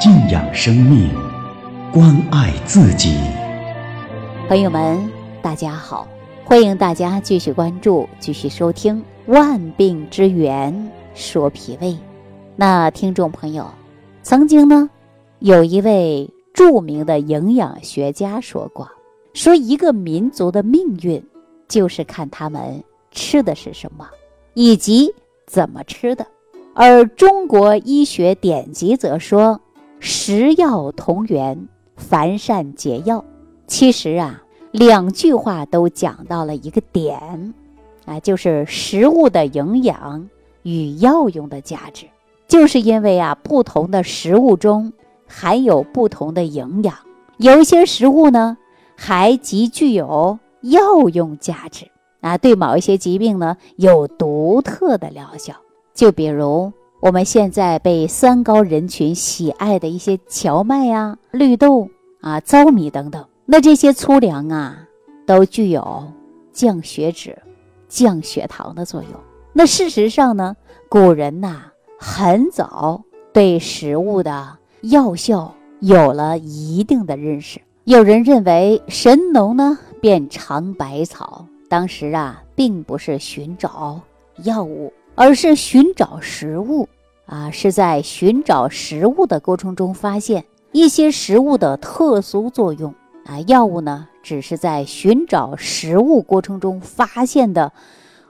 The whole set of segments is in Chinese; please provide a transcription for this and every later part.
敬仰生命，关爱自己。朋友们，大家好，欢迎大家继续关注、继续收听《万病之源说脾胃》。那听众朋友，曾经呢，有一位著名的营养学家说过，说一个民族的命运，就是看他们吃的是什么，以及怎么吃的。而中国医学典籍则说：“食药同源，凡善解药。”其实啊，两句话都讲到了一个点，啊，就是食物的营养与药用的价值。就是因为啊，不同的食物中含有不同的营养，有一些食物呢，还极具有药用价值啊，对某一些疾病呢，有独特的疗效。就比如我们现在被三高人群喜爱的一些荞麦呀、绿豆啊、糙米等等，那这些粗粮啊，都具有降血脂、降血糖的作用。那事实上呢，古人呐很早对食物的药效有了一定的认识。有人认为神农呢便尝百草，当时啊并不是寻找药物。而是寻找食物啊，是在寻找食物的过程中发现一些食物的特殊作用啊。药物呢，只是在寻找食物过程中发现的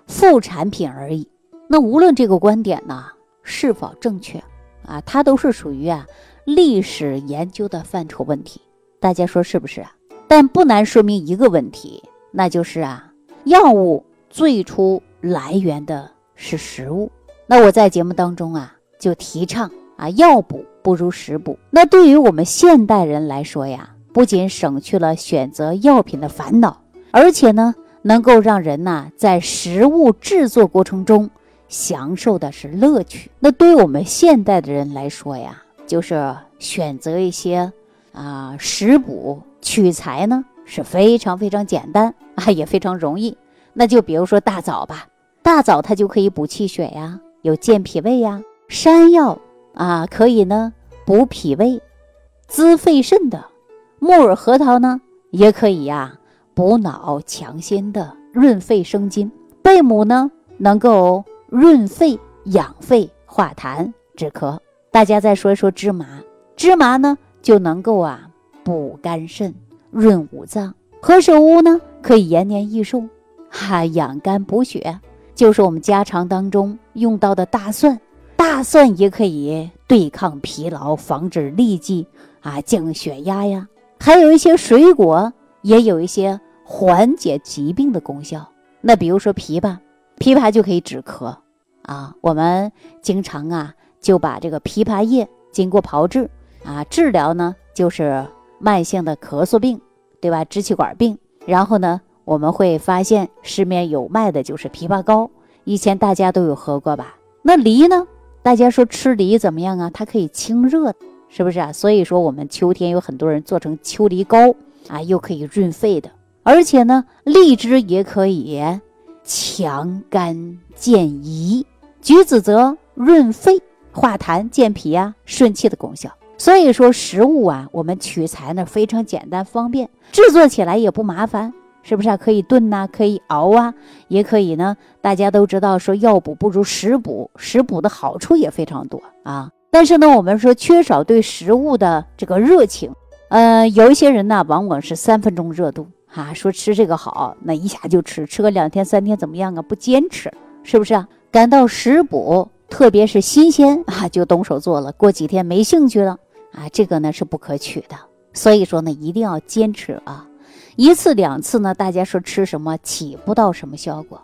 副产品而已。那无论这个观点呢是否正确啊，它都是属于啊历史研究的范畴问题。大家说是不是啊？但不难说明一个问题，那就是啊，药物最初来源的。是食物，那我在节目当中啊，就提倡啊，药补不如食补。那对于我们现代人来说呀，不仅省去了选择药品的烦恼，而且呢，能够让人呐在食物制作过程中享受的是乐趣。那对于我们现代的人来说呀，就是选择一些啊食补取材呢是非常非常简单啊，也非常容易。那就比如说大枣吧。大枣它就可以补气血呀，有健脾胃呀。山药啊，可以呢补脾胃、滋肺肾的。木耳、核桃呢，也可以呀补脑强心的，润肺生津。贝母呢，能够润肺养肺、化痰止咳。大家再说一说芝麻，芝麻呢就能够啊补肝肾、润五脏。何首乌呢，可以延年益寿，哈养肝补血。就是我们家常当中用到的大蒜，大蒜也可以对抗疲劳，防止痢疾啊，降血压呀。还有一些水果也有一些缓解疾病的功效。那比如说枇杷，枇杷就可以止咳啊。我们经常啊就把这个枇杷叶经过炮制啊治疗呢，就是慢性的咳嗽病，对吧？支气管病，然后呢。我们会发现市面有卖的就是枇杷膏，以前大家都有喝过吧？那梨呢？大家说吃梨怎么样啊？它可以清热，是不是啊？所以说我们秋天有很多人做成秋梨膏啊，又可以润肺的。而且呢，荔枝也可以强肝健胰，橘子则润肺化痰健脾啊，顺气的功效。所以说食物啊，我们取材呢非常简单方便，制作起来也不麻烦。是不是啊？可以炖呐，可以熬啊，也可以呢。大家都知道说药补不如食补，食补的好处也非常多啊。但是呢，我们说缺少对食物的这个热情，呃，有一些人呢，往往是三分钟热度啊，说吃这个好，那一下就吃，吃个两天三天怎么样啊？不坚持，是不是啊？感到食补特别是新鲜啊，就动手做了，过几天没兴趣了啊，这个呢是不可取的。所以说呢，一定要坚持啊。一次两次呢，大家说吃什么起不到什么效果，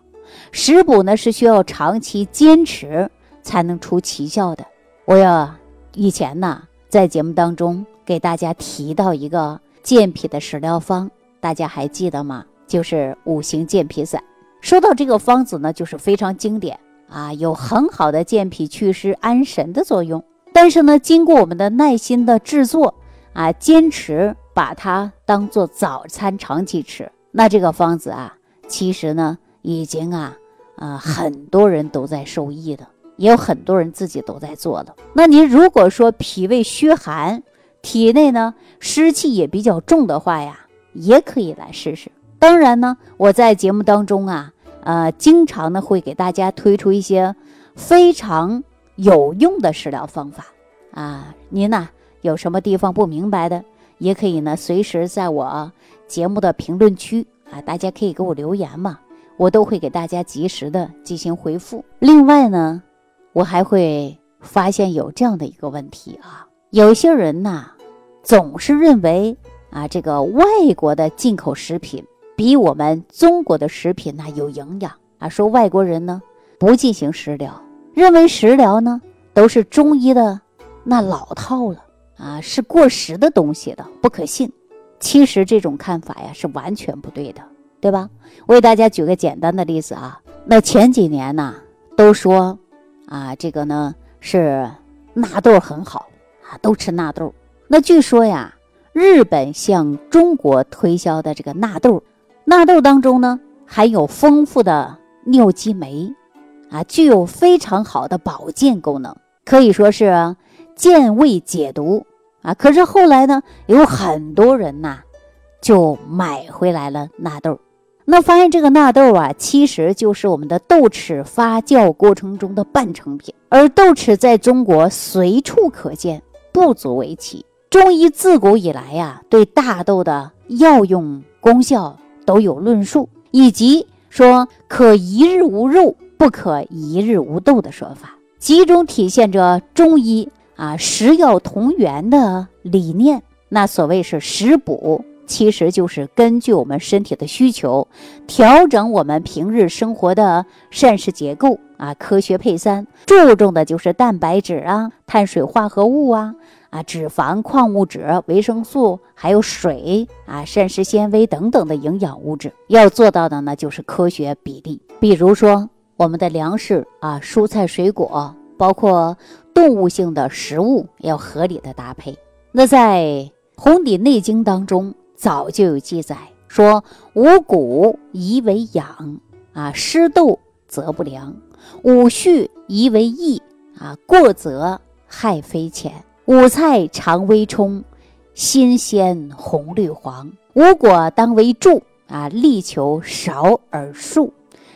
食补呢是需要长期坚持才能出奇效的。我要以前呢在节目当中给大家提到一个健脾的食疗方，大家还记得吗？就是五行健脾散。说到这个方子呢，就是非常经典啊，有很好的健脾祛湿安神的作用。但是呢，经过我们的耐心的制作啊，坚持。把它当做早餐长期吃，那这个方子啊，其实呢，已经啊，啊，很多人都在受益的也有很多人自己都在做的。那您如果说脾胃虚寒，体内呢湿气也比较重的话呀，也可以来试试。当然呢，我在节目当中啊，呃，经常呢会给大家推出一些非常有用的食疗方法啊。您呢有什么地方不明白的，也可以呢随时在我节目的评论区啊，大家可以给我留言嘛，我都会给大家及时的进行回复。另外呢，我还会发现有这样的一个问题啊，有些人呐，总是认为啊，这个外国的进口食品。比我们中国的食品呢有营养啊！说外国人呢不进行食疗，认为食疗呢都是中医的那老套了啊，是过时的东西的，不可信。其实这种看法呀是完全不对的，对吧？我给大家举个简单的例子啊，那前几年呢都说啊这个呢是纳豆很好啊，都吃纳豆。那据说呀，日本向中国推销的这个纳豆。纳豆当中呢含有丰富的尿激酶，啊，具有非常好的保健功能，可以说是健胃解毒啊。可是后来呢，有很多人呐就买回来了纳豆，那发现这个纳豆啊，其实就是我们的豆豉发酵过程中的半成品，而豆豉在中国随处可见，不足为奇。中医自古以来呀，对大豆的药用功效。都有论述，以及说可一日无肉，不可一日无豆的说法，集中体现着中医啊食药同源的理念。那所谓是食补，其实就是根据我们身体的需求，调整我们平日生活的膳食结构啊，科学配餐，注重的就是蛋白质啊、碳水化合物啊。啊，脂肪、矿物质、维生素，还有水啊，膳食纤维等等的营养物质，要做到的呢，就是科学比例。比如说，我们的粮食啊，蔬菜、水果，包括动物性的食物，要合理的搭配。那在《红底内经》当中，早就有记载说：“五谷宜为养啊，湿豆则不良；五畜宜为益啊，过则害非浅。”五菜常微冲，新鲜红绿黄；五果当为助啊，力求少而数。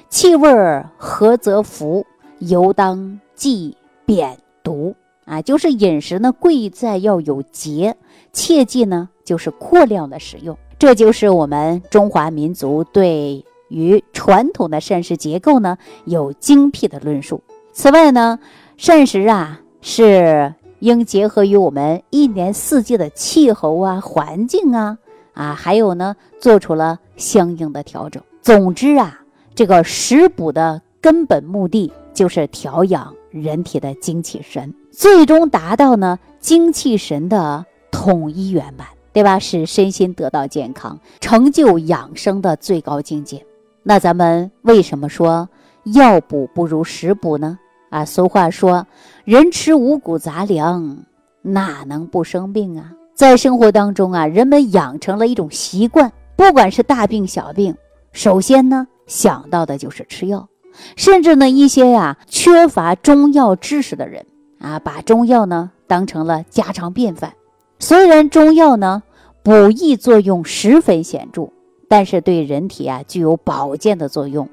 气味和则服，尤当忌扁毒啊。就是饮食呢，贵在要有节，切记呢就是过量的食用。这就是我们中华民族对于传统的膳食结构呢有精辟的论述。此外呢，膳食啊是。应结合于我们一年四季的气候啊、环境啊，啊，还有呢，做出了相应的调整。总之啊，这个食补的根本目的就是调养人体的精气神，最终达到呢精气神的统一圆满，对吧？使身心得到健康，成就养生的最高境界。那咱们为什么说药补不如食补呢？啊，俗话说，人吃五谷杂粮，哪能不生病啊？在生活当中啊，人们养成了一种习惯，不管是大病小病，首先呢想到的就是吃药，甚至呢一些呀缺乏中药知识的人啊，把中药呢当成了家常便饭。虽然中药呢补益作用十分显著，但是对人体啊具有保健的作用。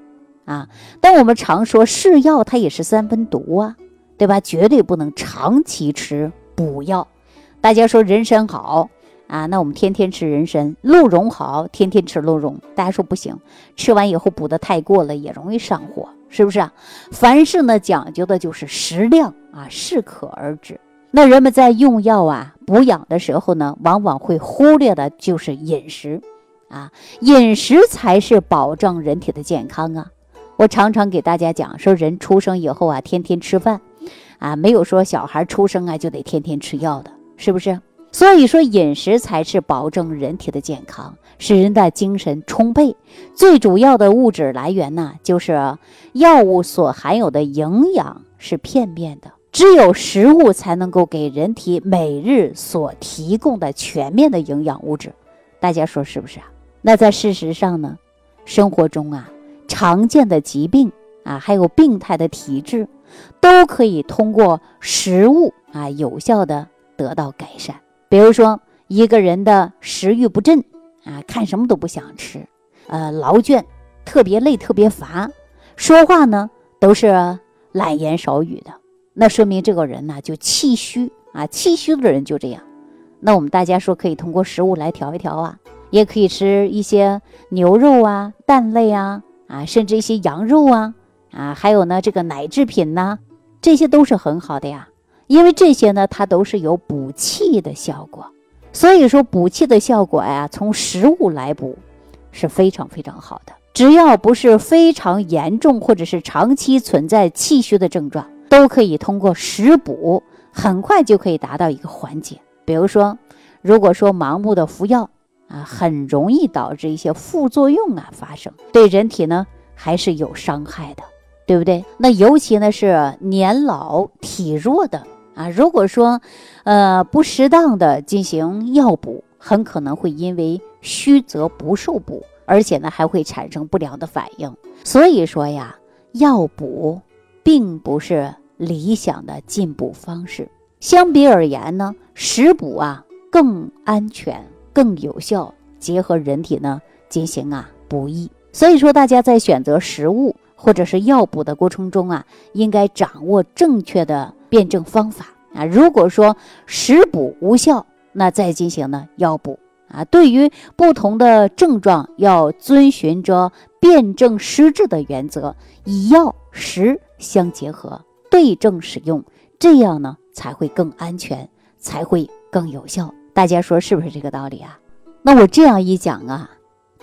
啊，但我们常说是药，它也是三分毒啊，对吧？绝对不能长期吃补药。大家说人参好啊，那我们天天吃人参；鹿茸好，天天吃鹿茸。大家说不行，吃完以后补的太过了，也容易上火，是不是啊？凡事呢讲究的就是适量啊，适可而止。那人们在用药啊补养的时候呢，往往会忽略的就是饮食啊，饮食才是保障人体的健康啊。我常常给大家讲说，人出生以后啊，天天吃饭，啊，没有说小孩出生啊就得天天吃药的，是不是？所以说，饮食才是保证人体的健康，使人的精神充沛。最主要的物质来源呢，就是药物所含有的营养是片面的，只有食物才能够给人体每日所提供的全面的营养物质。大家说是不是啊？那在事实上呢，生活中啊。常见的疾病啊，还有病态的体质，都可以通过食物啊有效的得到改善。比如说，一个人的食欲不振啊，看什么都不想吃，呃，劳倦，特别累，特别乏，说话呢都是懒言少语的，那说明这个人呢就气虚啊，气虚的人就这样。那我们大家说可以通过食物来调一调啊，也可以吃一些牛肉啊、蛋类啊，啊，甚至一些羊肉啊，啊，还有呢这个奶制品呐，这些都是很好的呀，因为这些呢它都是有补气的效果，所以说补气的效果呀，从食物来补是非常非常好的。只要不是非常严重或者是长期存在气虚的症状，都可以通过食补，很快就可以达到一个缓解。比如说，如果说盲目的服药啊，很容易导致一些副作用啊发生，对人体呢还是有伤害的，对不对？那尤其呢是年老体弱的啊，如果说呃不适当的进行药补，很可能会因为虚则不受补，而且呢还会产生不良的反应。所以说呀，药补并不是理想的进补方式。相比而言呢，食补啊更安全、更有效，结合人体呢进行啊补益。所以说，大家在选择食物或者是药补的过程中啊，应该掌握正确的辩证方法啊。如果说食补无效，那再进行呢药补啊。对于不同的症状，要遵循着辨证施治的原则，以药食相结合，对症使用，这样呢。才会更安全，才会更有效。大家说是不是这个道理啊？那我这样一讲啊，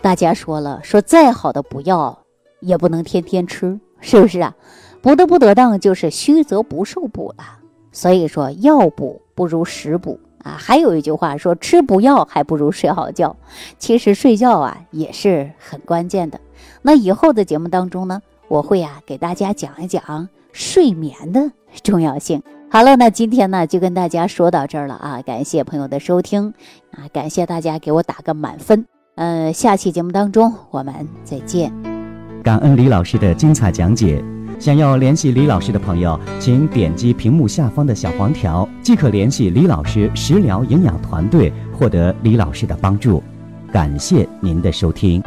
大家说了，说再好的补药也不能天天吃，是不是啊？补的不得当，就是虚则不受补了。所以说，药补不如食补啊。还有一句话说，吃补药还不如睡好觉。其实睡觉啊也是很关键的。那以后的节目当中呢，我会啊给大家讲一讲睡眠的重要性。好了，那今天呢就跟大家说到这儿了啊！感谢朋友的收听啊，感谢大家给我打个满分。嗯，下期节目当中我们再见。感恩李老师的精彩讲解。想要联系李老师的朋友，请点击屏幕下方的小黄条，即可联系李老师食疗营养团队，获得李老师的帮助。感谢您的收听。